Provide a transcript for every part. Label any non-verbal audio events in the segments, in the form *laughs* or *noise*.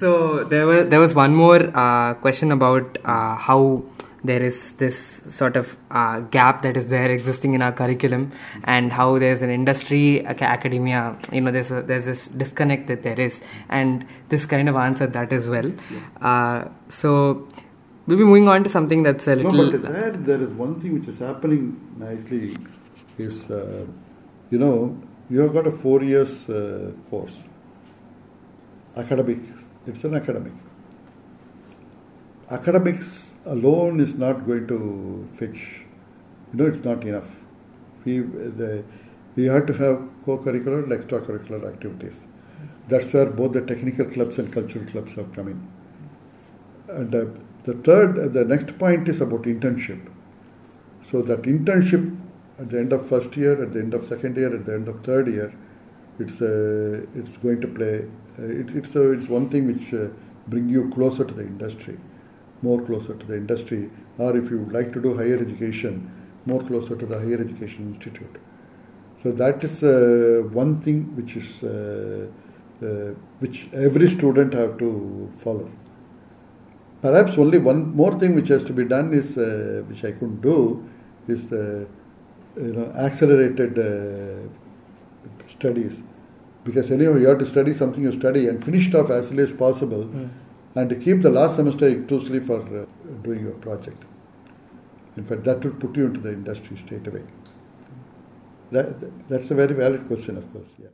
so there was there was one more uh, question about uh, how there is this sort of uh, gap that is there existing in our curriculum and how there's an industry academia you know there's a, there's this disconnect that there is and this kind of answered that as well. Uh, so we'll be moving on to something that's a little no, but there, there is one thing which is happening nicely is uh, you know you have got a four years uh, course academics it's an academic academics alone is not going to fetch. You know, it's not enough. We, the, we have to have co-curricular and extracurricular activities. That's where both the technical clubs and cultural clubs have come in. And uh, the third, uh, the next point is about internship. So that internship at the end of first year, at the end of second year, at the end of third year, it's uh, it's going to play. Uh, it, it's uh, it's one thing which uh, bring you closer to the industry more closer to the industry, or if you would like to do higher education, more closer to the higher education institute. So that is one thing which is which every student have to follow. Perhaps only one more thing which has to be done is which I couldn't do is you know accelerated studies because anyway you have to study something you study and finish it off as early as possible. Mm and keep the last semester exclusively for uh, doing your project. In fact, that would put you into the industry straight away. That, that's a very valid question, of course. Yeah.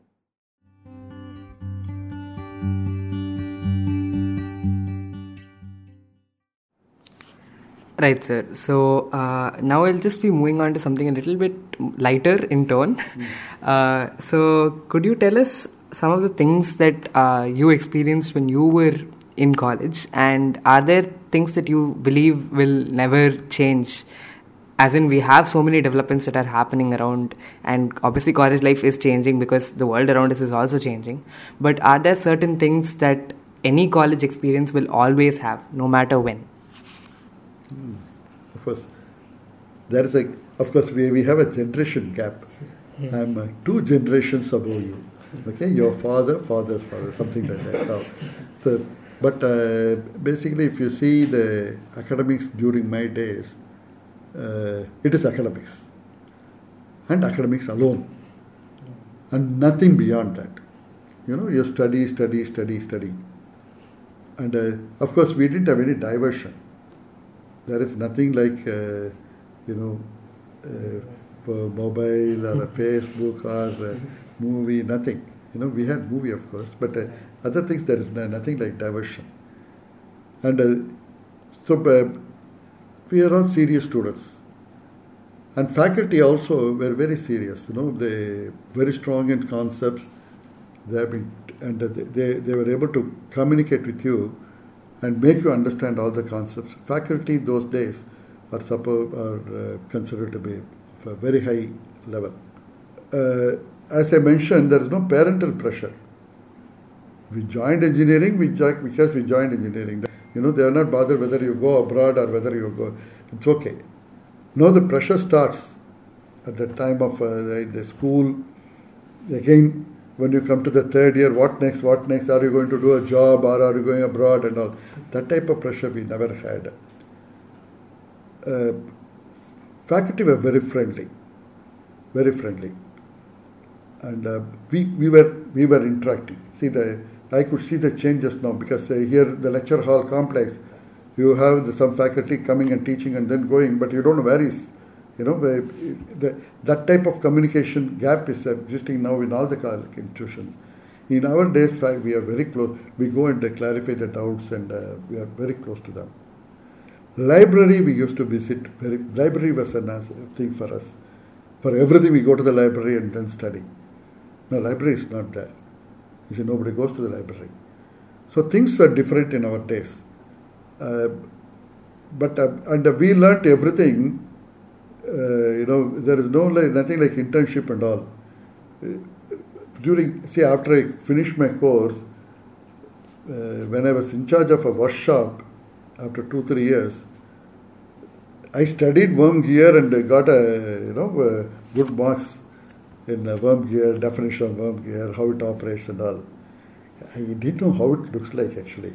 Right, sir. So uh, now I'll just be moving on to something a little bit lighter in tone. Mm. Uh, so, could you tell us some of the things that uh, you experienced when you were in college and are there things that you believe will never change as in we have so many developments that are happening around and obviously college life is changing because the world around us is also changing but are there certain things that any college experience will always have no matter when hmm. Of course there is a of course we, we have a generation gap hmm. i'm uh, two generations above you okay your father father's father something like that now so but uh, basically, if you see the academics during my days, uh, it is academics and academics alone, and nothing beyond that. You know, you study, study, study, study. And uh, of course, we didn't have any diversion. There is nothing like, uh, you know, uh, mobile or a Facebook or movie, nothing. You know, we had movie, of course, but uh, other things, there is nothing like diversion. And uh, so uh, we are all serious students. And faculty also were very serious, you know, they very strong in concepts. They have been, and they, they were able to communicate with you and make you understand all the concepts. Faculty those days are, suppo- are uh, considered to be of a very high level. Uh, as I mentioned, there is no parental pressure. We joined engineering we joined, because we joined engineering. You know, they are not bothered whether you go abroad or whether you go. It's okay. Now the pressure starts at the time of uh, the, the school. Again, when you come to the third year, what next? What next? Are you going to do a job or are you going abroad and all? That type of pressure we never had. Uh, faculty were very friendly, very friendly, and uh, we we were we were interacting. See the I could see the changes now because uh, here the lecture hall complex, you have the, some faculty coming and teaching and then going, but you don't know where is, you know, the, that type of communication gap is existing now in all the institutions. In our days, we are very close. We go and clarify the doubts, and uh, we are very close to them. Library, we used to visit. Very, library was a thing for us. For everything, we go to the library and then study. Now, library is not there. You see, nobody goes to the library. So things were different in our days. Uh, but uh, and we learnt everything. Uh, you know, there is no like nothing like internship and all. Uh, during see after I finished my course, uh, when I was in charge of a workshop, after two three years, I studied worm gear and got a you know good marks in worm gear, definition of worm gear, how it operates and all. I didn't know how it looks like actually.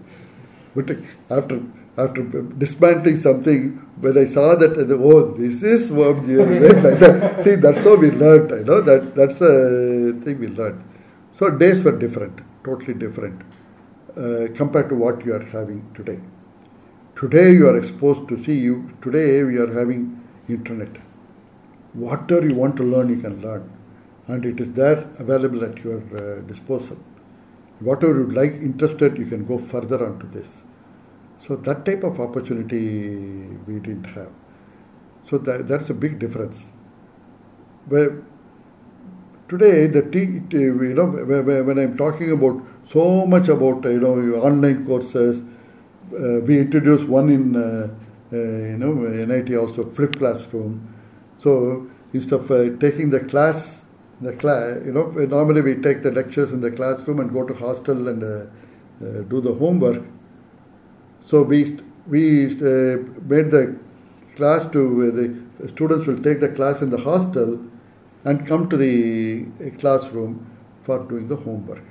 But after after dismantling something, when I saw that, oh, this is worm *laughs* like that. See, that's how we learned. I know that that's the thing we learned. So days were different, totally different uh, compared to what you are having today. Today you are exposed to see you. Today we are having internet. Whatever you want to learn, you can learn, and it is there available at your uh, disposal. Whatever you like, interested, you can go further onto this. So that type of opportunity we didn't have. So that, that's a big difference. Where today the t- you know when I'm talking about so much about you know online courses, uh, we introduced one in uh, uh, you know NIT also flip classroom. So instead of uh, taking the class, the class you know normally we take the lectures in the classroom and go to hostel and uh, uh, do the homework. So we we made the class to the students will take the class in the hostel and come to the classroom for doing the homework.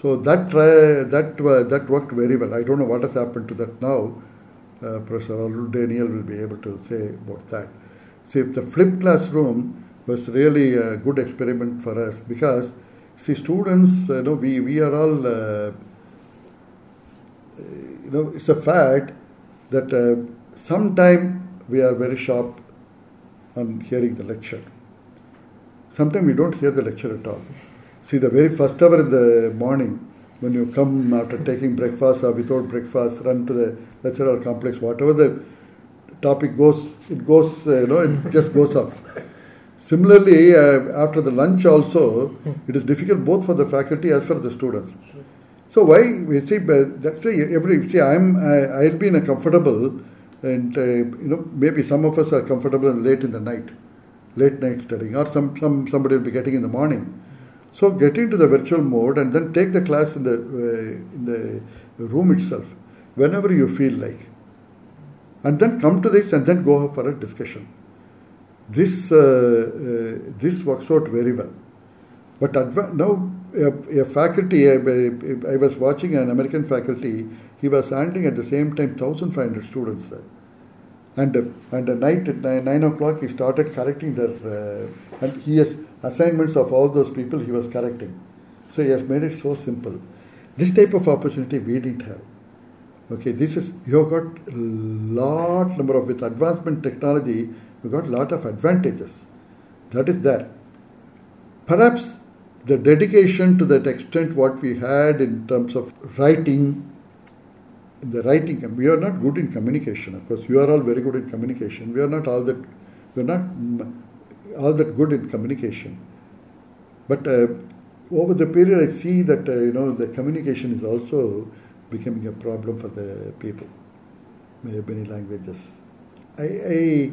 So that that uh, that worked very well. I don't know what has happened to that now. Uh, Professor Daniel will be able to say about that. See, the flipped classroom was really a good experiment for us because, see, students, you know, we, we are all, uh, you know, it's a fact that uh, sometime we are very sharp on hearing the lecture. Sometimes we don't hear the lecture at all. See, the very first hour in the morning, when you come after taking breakfast or without breakfast, run to the lecturer complex, whatever the topic goes, it goes, uh, you know, it just goes up. Similarly, uh, after the lunch also, it is difficult both for the faculty as for the students. So why we see that's why every see I'm I, I've been a comfortable and uh, you know maybe some of us are comfortable late in the night, late night studying, or some some somebody will be getting in the morning. So get into the virtual mode and then take the class in the uh, in the room itself, whenever you feel like, and then come to this and then go for a discussion. This uh, uh, this works out very well, but adva- now a, a faculty I, was watching an American faculty. He was handling at the same time 1,500 students. And, and at night at 9, 9 o'clock he started correcting their, uh, and he has assignments of all those people he was correcting. So he has made it so simple. This type of opportunity we didn't have. Okay, this is you have got lot number of with advancement technology, you got lot of advantages. That is there. Perhaps the dedication to that extent what we had in terms of writing the writing we are not good in communication of course you are all very good in communication we are not all that we are not all that good in communication. But uh, over the period, I see that uh, you know the communication is also becoming a problem for the people. Many languages. I, I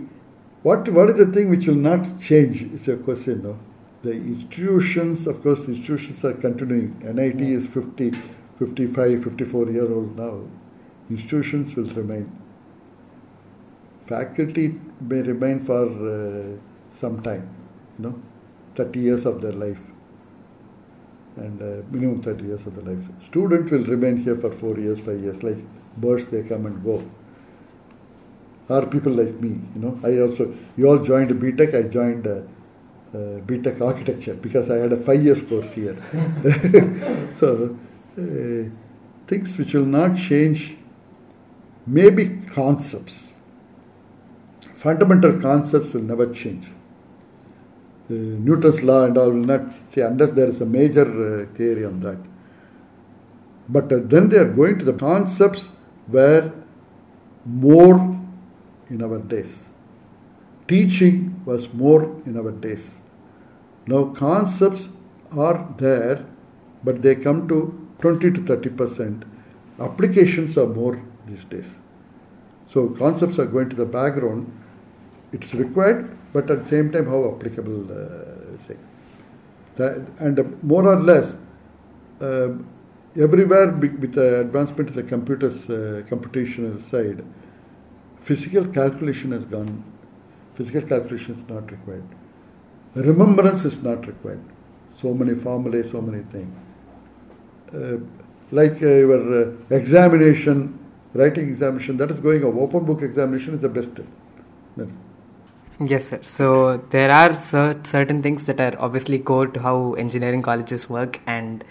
what what is the thing which will not change is a question. No? The institutions, of course, institutions are continuing. NIT is 50, 55, 54 year old now. Institutions will remain. Faculty may remain for uh, some time, you know, 30 years of their life and uh, minimum 30 years of their life. Student will remain here for four years, five years, like birds, they come and go. are people like me, you know, I also, you all joined BTech, I joined uh, uh, architecture because I had a five years course here. *laughs* so, uh, things which will not change, maybe concepts. Fundamental concepts will never change. Newton's law and all will not say unless there is a major uh, theory on that. But uh, then they are going to the concepts where more in our days. Teaching was more in our days. Now concepts are there, but they come to 20 to 30 percent. Applications are more these days. So concepts are going to the background. It's required, but at the same time how applicable uh, say that, and uh, more or less uh, everywhere with the advancement of the computers uh, computational side physical calculation has gone physical calculation is not required remembrance is not required so many formulae so many things uh, like uh, your uh, examination, writing examination, that is going on. Open book examination is the best. That's, Yes, sir. So there are cer- certain things that are obviously core to how engineering colleges work, and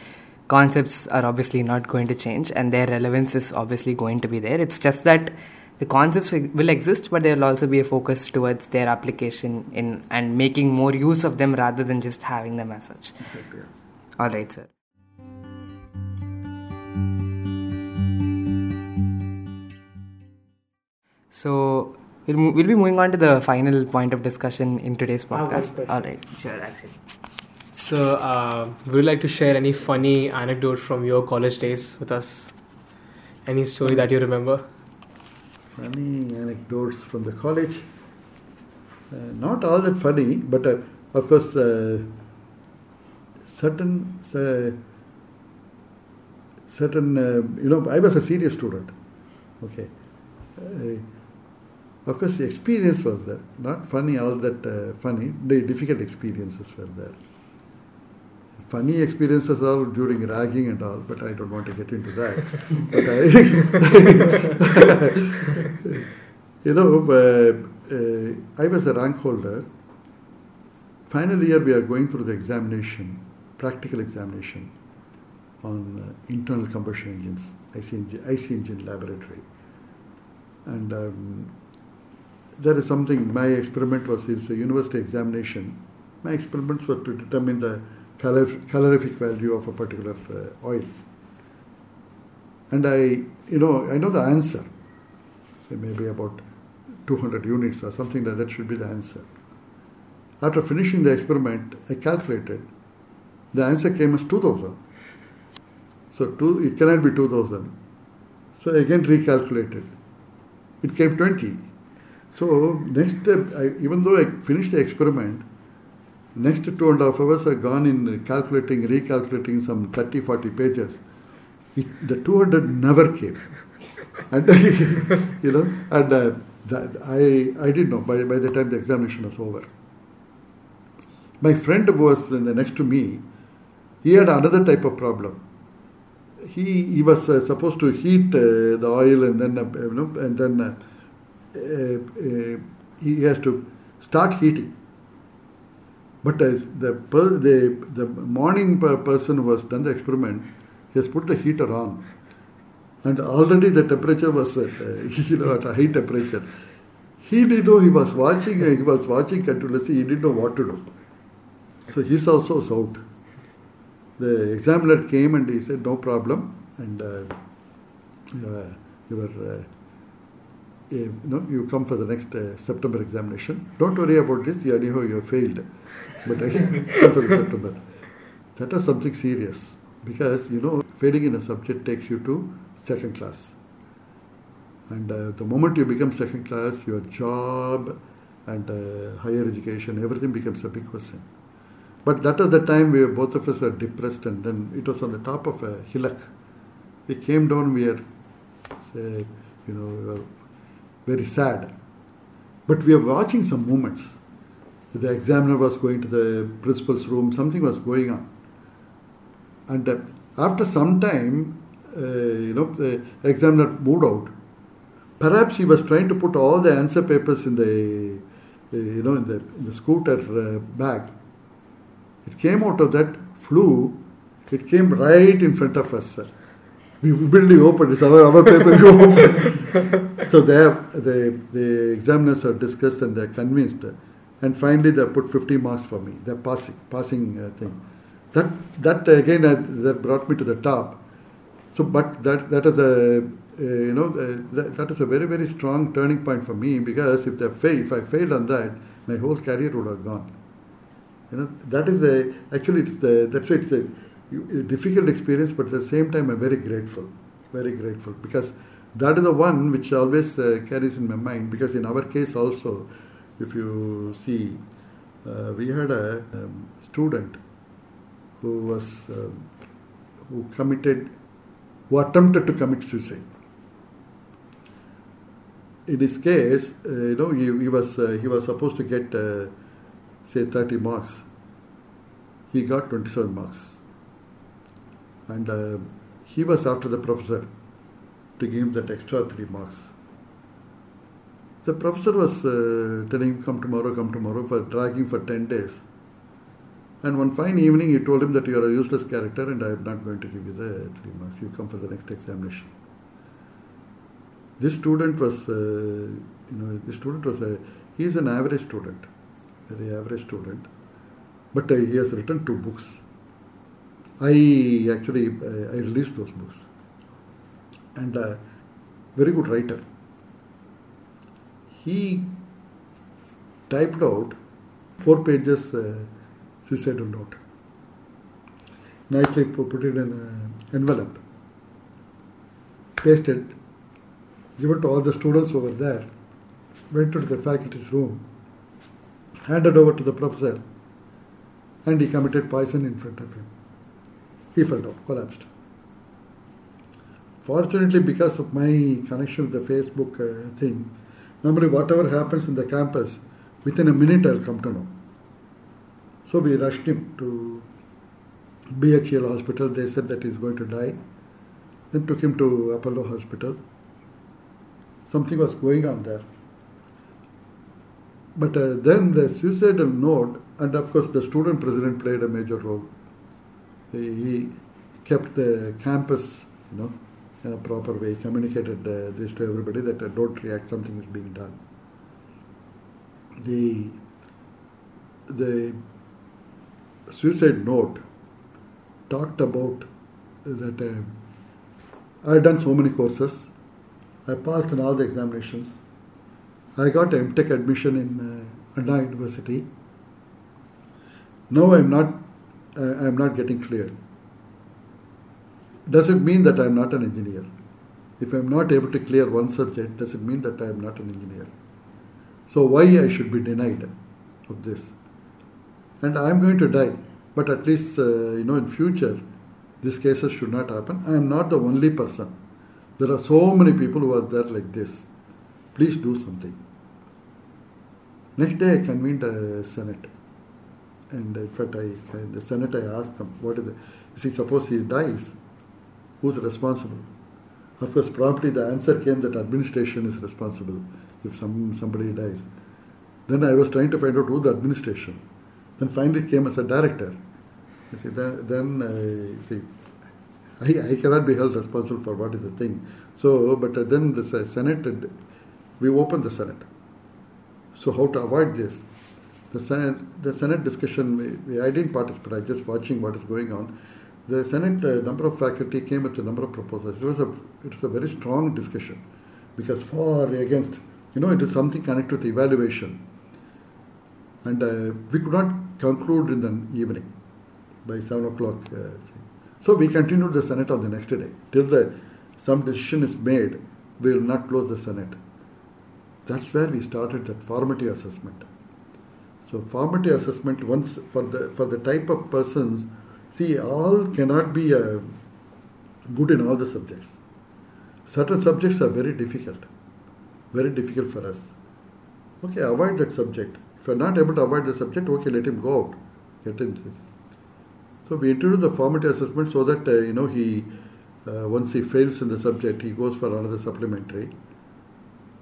concepts are obviously not going to change, and their relevance is obviously going to be there. It's just that the concepts will exist, but there will also be a focus towards their application in and making more use of them rather than just having them as such. All right, sir. So we'll, mo- we'll be moving on to the final point of discussion in today's I have one podcast. question. All right, sure, actually. So, uh, would you like to share any funny anecdote from your college days with us? Any story that you remember? Funny anecdotes from the college. Uh, not all that funny, but uh, of course, uh, certain uh, certain uh, you know, I was a serious student. Okay, uh, of course, the experience was there. Not funny, all that funny. The difficult experiences were there. Funny experiences are during ragging and all, but I don't want to get into that. *laughs* but I, *laughs* you know, uh, uh, I was a rank holder. Final year, we are going through the examination, practical examination on uh, internal combustion engines, IC engine, IC engine laboratory. And um, there is something, my experiment was, it's a university examination. My experiments were to determine the calor- calorific value of a particular uh, oil. And I, you know, I know the answer. Say maybe about 200 units or something like that should be the answer. After finishing the experiment, I calculated. The answer came as 2000. So two, it cannot be 2000. So I again recalculated. It came 20. So next step, I, even though I finished the experiment, next two and a half hours are gone in calculating, recalculating some 30, 40 pages. It, the 200 never came. and *laughs* you know, and uh, that, I, I didn't know by, by the time the examination was over. My friend was next to me, he had another type of problem. He, he was uh, supposed to heat uh, the oil and then, uh, you know, and then uh, uh, he has to start heating. But uh, the, per, the, the morning per person who has done the experiment, he has put the heater on. And already the temperature was at, uh, *laughs* you know, at a high temperature. He didn't know he was watching, uh, he was watching continuously, he didn't know what to do. So he's also out. The examiner came and he said, no problem. And uh, uh, you were, know, you come for the next uh, September examination. Don't worry about this. You anyhow you have failed, but I *laughs* come for the September. That is something serious because you know failing in a subject takes you to second class. And uh, the moment you become second class, your job and uh, higher education, everything becomes a big question. But that was the time we both of us were depressed, and then it was on the top of a hillock. We came down, we were, say, you know, we were very sad. But we were watching some movements. The examiner was going to the principal's room, something was going on. And uh, after some time, uh, you know, the examiner moved out. Perhaps he was trying to put all the answer papers in the, uh, you know, in the, in the scooter uh, bag. It came out of that, flew, it came right in front of us. We immediately opened, it's our, our paper, we opened. *laughs* so they have, the, the examiners are discussed and they're convinced. And finally they put 50 marks for me, the passing, passing uh, thing. That, that again, uh, that brought me to the top. So, but that, that is a, uh, you know, uh, that, that is a very, very strong turning point for me because if, they fail, if I failed on that, my whole career would have gone. You know, that is the actually it's the that's why it's a difficult experience, but at the same time I'm very grateful, very grateful because that is the one which always uh, carries in my mind. Because in our case also, if you see, uh, we had a um, student who was um, who committed, who attempted to commit suicide. In his case, uh, you know, he, he was uh, he was supposed to get uh, say 30 marks. He got 27 marks. And uh, he was after the professor to give him that extra three marks. The professor was uh, telling him, come tomorrow, come tomorrow, for dragging for 10 days. And one fine evening, he told him that you are a useless character and I am not going to give you the three marks. You come for the next examination. This student was, uh, you know, this student was a, he is an average student, very average student, but uh, he has written two books. I actually, uh, I released those books. And a very good writer. He typed out four pages uh, suicidal note. Pu- put it in an envelope, pasted, given to all the students over there, went to the faculty's room, handed over to the professor, and he committed poison in front of him. He fell down, collapsed. Fortunately, because of my connection with the Facebook uh, thing, normally whatever happens in the campus, within a minute I'll come to know. So we rushed him to BHEL hospital. They said that he's going to die. Then took him to Apollo hospital. Something was going on there. But uh, then the suicidal note, and of course the student president played a major role. He, he kept the campus, you know, in a proper way, communicated uh, this to everybody that uh, don't react, something is being done. The the suicide note talked about that uh, I had done so many courses. I passed in all the examinations. I got MTech admission in uh, Anna University. Now I am not, uh, I am not getting cleared. Does it mean that I am not an engineer? If I am not able to clear one subject, does it mean that I am not an engineer? So why I should be denied of this? And I am going to die, but at least uh, you know in future, these cases should not happen. I am not the only person. There are so many people who are there like this. Please do something. Next day, I convened a Senate. And in fact, I, the Senate, I asked them, what is the, see, suppose he dies, who's responsible? Of course, promptly the answer came that administration is responsible if some, somebody dies. Then I was trying to find out who the administration. Then finally came as a director. You see, then, then uh, see, I, I cannot be held responsible for what is the thing. So, but then the Senate, we opened the Senate. So how to avoid this? The Senate, the Senate discussion, I didn't participate, I was just watching what is going on. The Senate uh, number of faculty came with a number of proposals. It was a, it was a very strong discussion because for against, you know, it is something connected with evaluation. And uh, we could not conclude in the evening by 7 o'clock. Uh, so we continued the Senate on the next day. Till the some decision is made, we will not close the Senate. That's where we started that formative assessment. So formative assessment once for the for the type of persons, see all cannot be uh, good in all the subjects. Certain subjects are very difficult, very difficult for us. Okay, avoid that subject. If you're not able to avoid the subject, okay, let him go out. Get in. So we introduce the formative assessment so that uh, you know he uh, once he fails in the subject, he goes for another supplementary.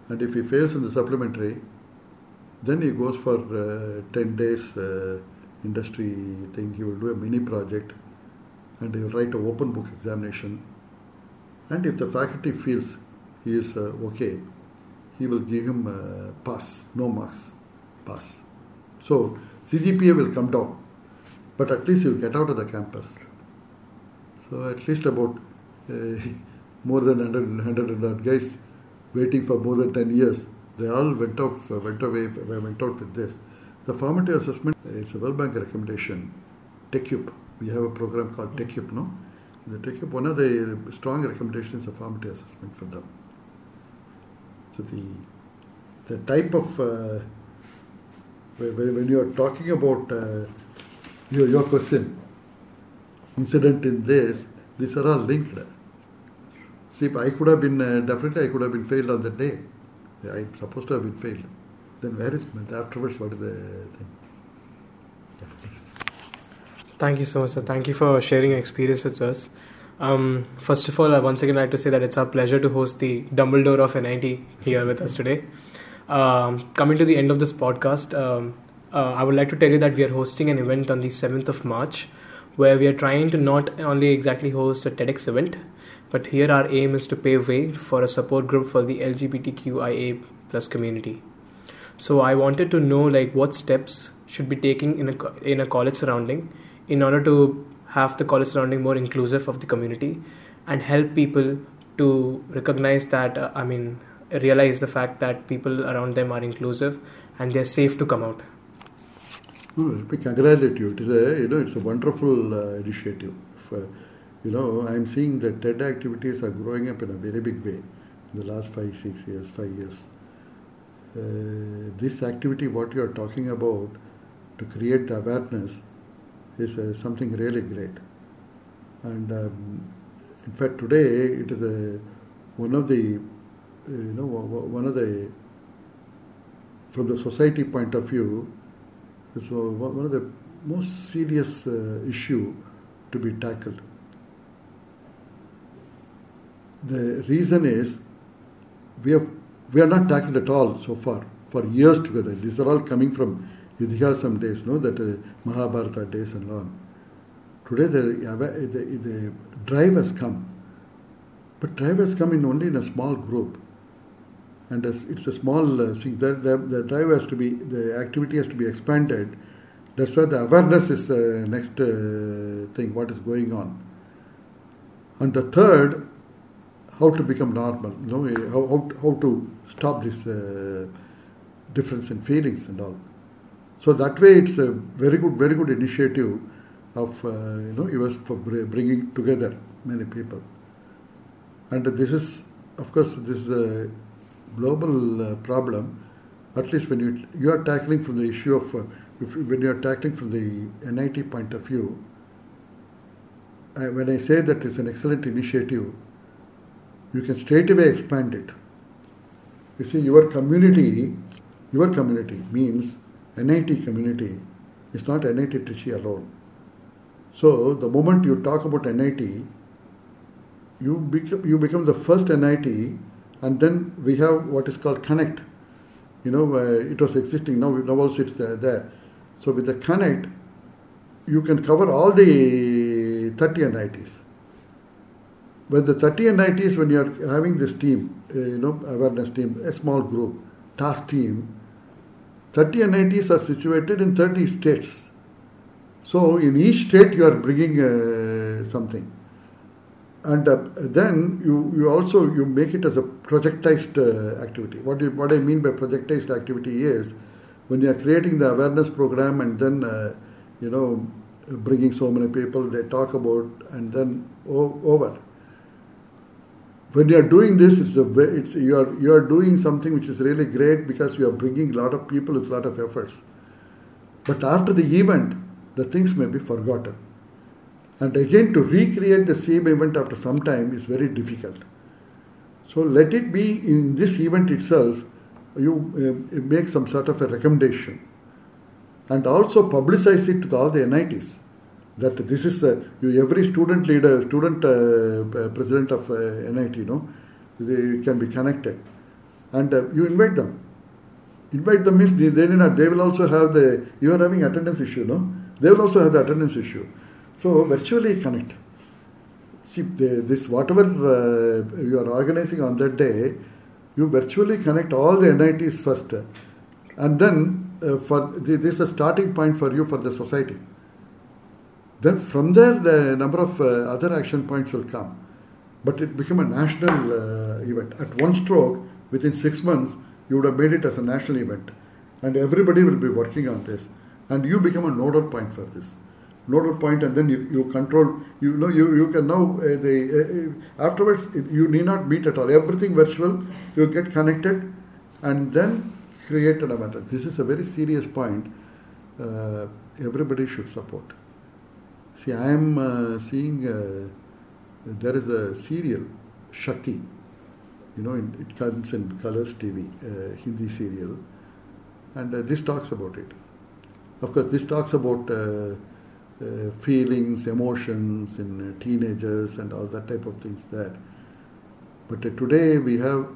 And if he fails in the supplementary, then he goes for uh, 10 days uh, industry thing. He will do a mini project and he will write an open book examination. And if the faculty feels he is uh, okay, he will give him a pass, no marks, pass. So CGPA will come down, but at least he will get out of the campus. So at least about uh, *laughs* more than 100, 100 guys waiting for more than 10 years. They all went off, went away, went out with this. The formative assessment, it's a World Bank recommendation. TEQIP, we have a program called TEQIP, no? The TEQIP, one of the strong recommendations is a formative assessment for them. So the the type of uh, when you are talking about uh, your, your question, incident in this, these are all linked. See, I could have been, uh, definitely I could have been failed on that day. I'm supposed to have been failed. Then where is, afterwards, what is the thing? Thank you so much, sir. Thank you for sharing your experience with us. Um, first of all, I once again like to say that it's our pleasure to host the Dumbledore of NIT here with us today. Um, coming to the end of this podcast, um, uh, I would like to tell you that we are hosting an event on the 7th of March where we are trying to not only exactly host a TEDx event, but here our aim is to pave way for a support group for the LGBTQIA plus community. So I wanted to know like what steps should be taken in a in a college surrounding in order to have the college surrounding more inclusive of the community and help people to recognize that uh, I mean realize the fact that people around them are inclusive and they're safe to come out. No, congratulate you. It is a you know it's a wonderful uh, initiative. If, uh, you know, I'm seeing that TED activities are growing up in a very big way in the last five, six years, five years. Uh, this activity, what you are talking about, to create the awareness, is uh, something really great. And um, in fact, today it is one of the, uh, you know, one of the, from the society point of view, it's one of the most serious uh, issue to be tackled. The reason is we have we are not tackled at all so far for years together. These are all coming from Idihasam days, no, that uh, Mahabharata days and on. Today the, the, the drive has come, but drive has come in only in a small group, and it's a small uh, thing. The, the, the drive has to be, the activity has to be expanded. That's why the awareness is uh, next uh, thing. What is going on? And the third, how to become normal. You know, how, how, how to stop this uh, difference in feelings and all. So that way, it's a very good, very good initiative of uh, you know US for bringing together many people. And this is, of course, this is a global problem. At least when you you are tackling from the issue of if, when you are tackling from the NIT point of view. when I say that it's an excellent initiative, you can straight away expand it. You see, your community, your community means NIT community is not NIT Trichy alone. So the moment you talk about NIT, you become you become the first NIT, and then we have what is called Connect. You know, uh, it was existing now. Now also it's uh, there. So with the Connect, you can cover all the 30 NITs. When the 30 and NITs, when you are having this team, uh, you know, awareness team, a small group, task team, 30 and NITs are situated in 30 states. So in each state you are bringing uh, something. And uh, then you, you also you make it as a projectized uh, activity. What, you, what I mean by projectized activity is when you are creating the awareness program and then uh, you know bringing so many people they talk about and then over when you are doing this, it's way it's you are you are doing something which is really great because you are bringing a lot of people with a lot of efforts. But after the event, the things may be forgotten, and again to recreate the same event after some time is very difficult. So let it be in this event itself. You uh, make some sort of a recommendation, and also publicize it to all the NITs that this is uh, every student leader, student uh, president of uh, NIT, you know, they can be connected, and uh, you invite them. Invite them means they, they, they will also have the you are having attendance issue, no? They will also have the attendance issue. So virtually connect. See the, this whatever uh, you are organizing on that day, you virtually connect all the NITs first, and then for the, this is a starting point for you for the society then from there, the number of uh, other action points will come. But it became a national uh, event. At one stroke, within six months, you would have made it as a national event. And everybody will be working on this. And you become a nodal point for this. Nodal point, and then you, you control, you know, you, you can now, uh, the, uh, afterwards, you need not meet at all. Everything virtual, you get connected, and then create an event. This is a very serious point. Uh, everybody should support. See, I am uh, seeing uh, there is a serial, Shakti. You know, it comes in Colors TV, uh, Hindi serial, and uh, this talks about it. Of course, this talks about uh, uh, feelings, emotions in teenagers and all that type of things there. But today we have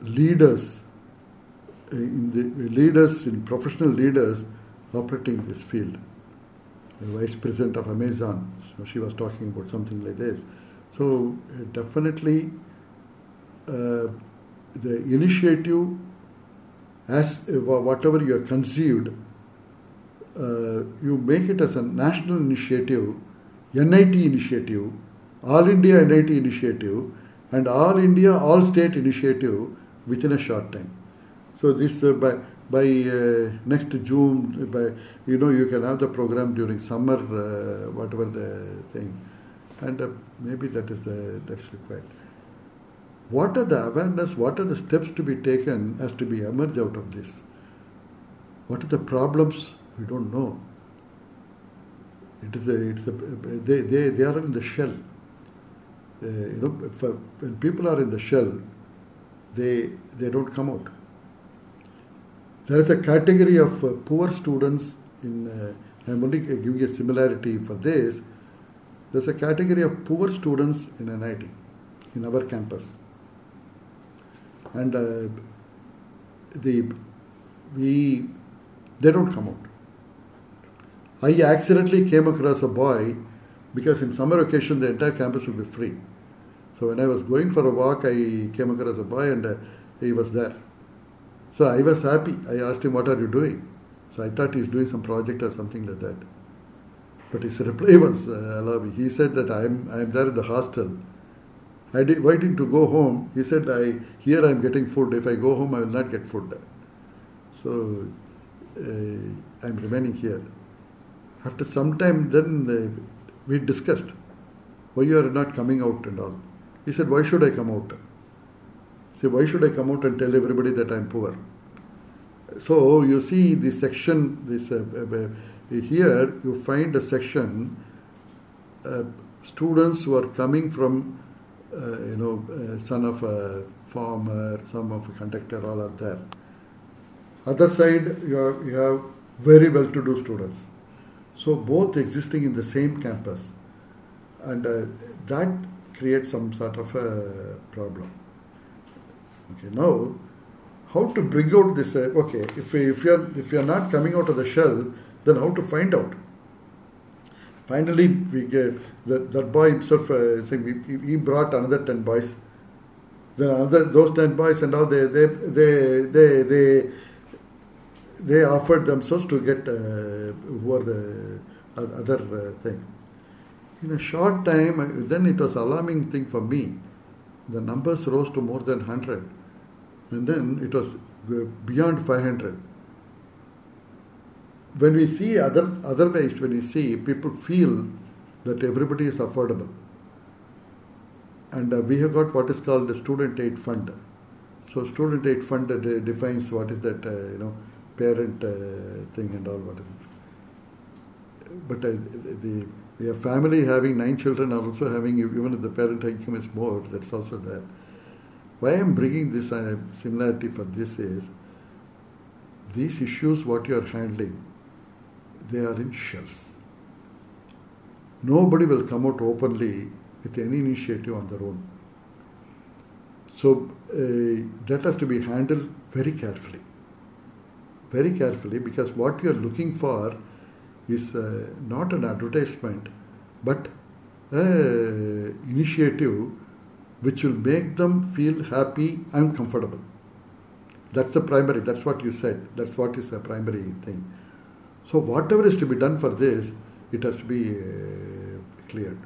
leaders in the leaders in professional leaders operating this field. The vice president of Amazon, so she was talking about something like this. So uh, definitely, uh, the initiative, as uh, whatever you have conceived, uh, you make it as a national initiative, NIT initiative, All India NIT initiative, and All India All State initiative within a short time. So this uh, by by uh, next June, by you know you can have the program during summer, uh, whatever the thing, and uh, maybe that is the that's required. What are the awareness? What are the steps to be taken as to be emerge out of this? What are the problems? We don't know. It is a, it's a, they, they, they are in the shell. Uh, you know, uh, when people are in the shell, they they don't come out. There is a category of uh, poor students in. Uh, I'm only giving a similarity for this. There's a category of poor students in NIT, in our campus, and uh, the we they don't come out. I accidentally came across a boy because in summer occasion the entire campus will be free. So when I was going for a walk, I came across a boy and uh, he was there. So I was happy. I asked him, "What are you doing?" So I thought he's doing some project or something like that. But his reply *laughs* was, uh. He said that I'm I'm there in the hostel. I did waiting to go home. He said, "I here I'm getting food. If I go home, I will not get food." So uh, I'm remaining here. After some time, then uh, we discussed why you are not coming out and all. He said, Why should I come out? Say, why should I come out and tell everybody that I'm poor? So you see this section, this uh, uh, here you find a section uh, students who are coming from, uh, you know, son of a farmer, son of a conductor, all are there. Other side you have, you have very well-to-do students. So both existing in the same campus, and uh, that creates some sort of a problem. Okay, now how to bring out this? Uh, okay, if if you are if you are not coming out of the shell, then how to find out? Finally, we get that that boy himself. Uh, he brought another ten boys. Then another those ten boys and all they they they they they they offered themselves to get uh, the other uh, thing. In a short time, then it was alarming thing for me. The numbers rose to more than 100. And then it was beyond 500. When we see other, other ways, when we see people feel that everybody is affordable. And uh, we have got what is called the student aid fund. So student aid fund uh, defines what is that, uh, you know, parent uh, thing and all. But uh, the, we have family having nine children are also having even if the parent income is more, that's also there. Why I'm bringing this uh, similarity for this is these issues what you are handling, they are in shells. Nobody will come out openly with any initiative on their own. So uh, that has to be handled very carefully very carefully because what you are looking for is uh, not an advertisement but an initiative which will make them feel happy and comfortable. That's the primary, that's what you said, that's what is the primary thing. So, whatever is to be done for this, it has to be uh, cleared.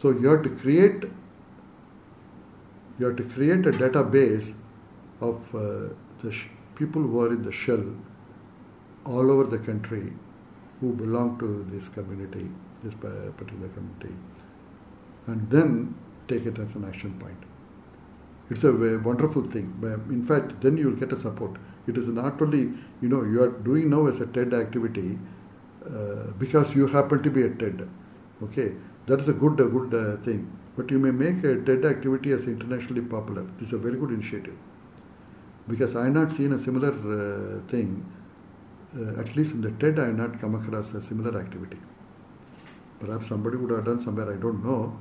So, you have to create you have to create a database of uh, the people who are in the shell all over the country who belong to this community, this particular community, and then take it as an action point. It's a wonderful thing. In fact, then you will get a support. It is not only, you know, you are doing now as a TED activity uh, because you happen to be a TED. Okay, that is a good, a good uh, thing. But you may make a TED activity as internationally popular. This is a very good initiative because I have not seen a similar uh, thing. Uh, at least in the TED, I have not come across a similar activity. Perhaps somebody would have done somewhere, I don't know.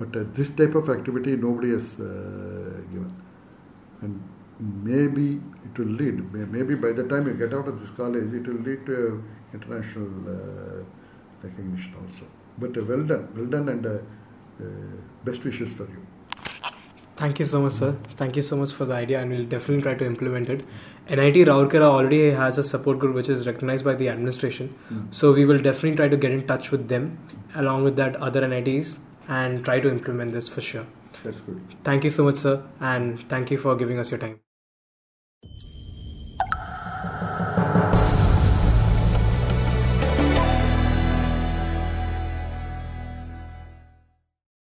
But uh, this type of activity nobody has uh, given. And maybe it will lead, maybe by the time you get out of this college, it will lead to international uh, recognition also. But uh, well done, well done, and uh, uh, best wishes for you. Thank you so much, sir. Thank you so much for the idea, and we'll definitely try to implement it. NIT Rourkela already has a support group which is recognized by the administration, Mm. so we will definitely try to get in touch with them, along with that other NITs, and try to implement this for sure. That's good. Thank you so much, sir, and thank you for giving us your time.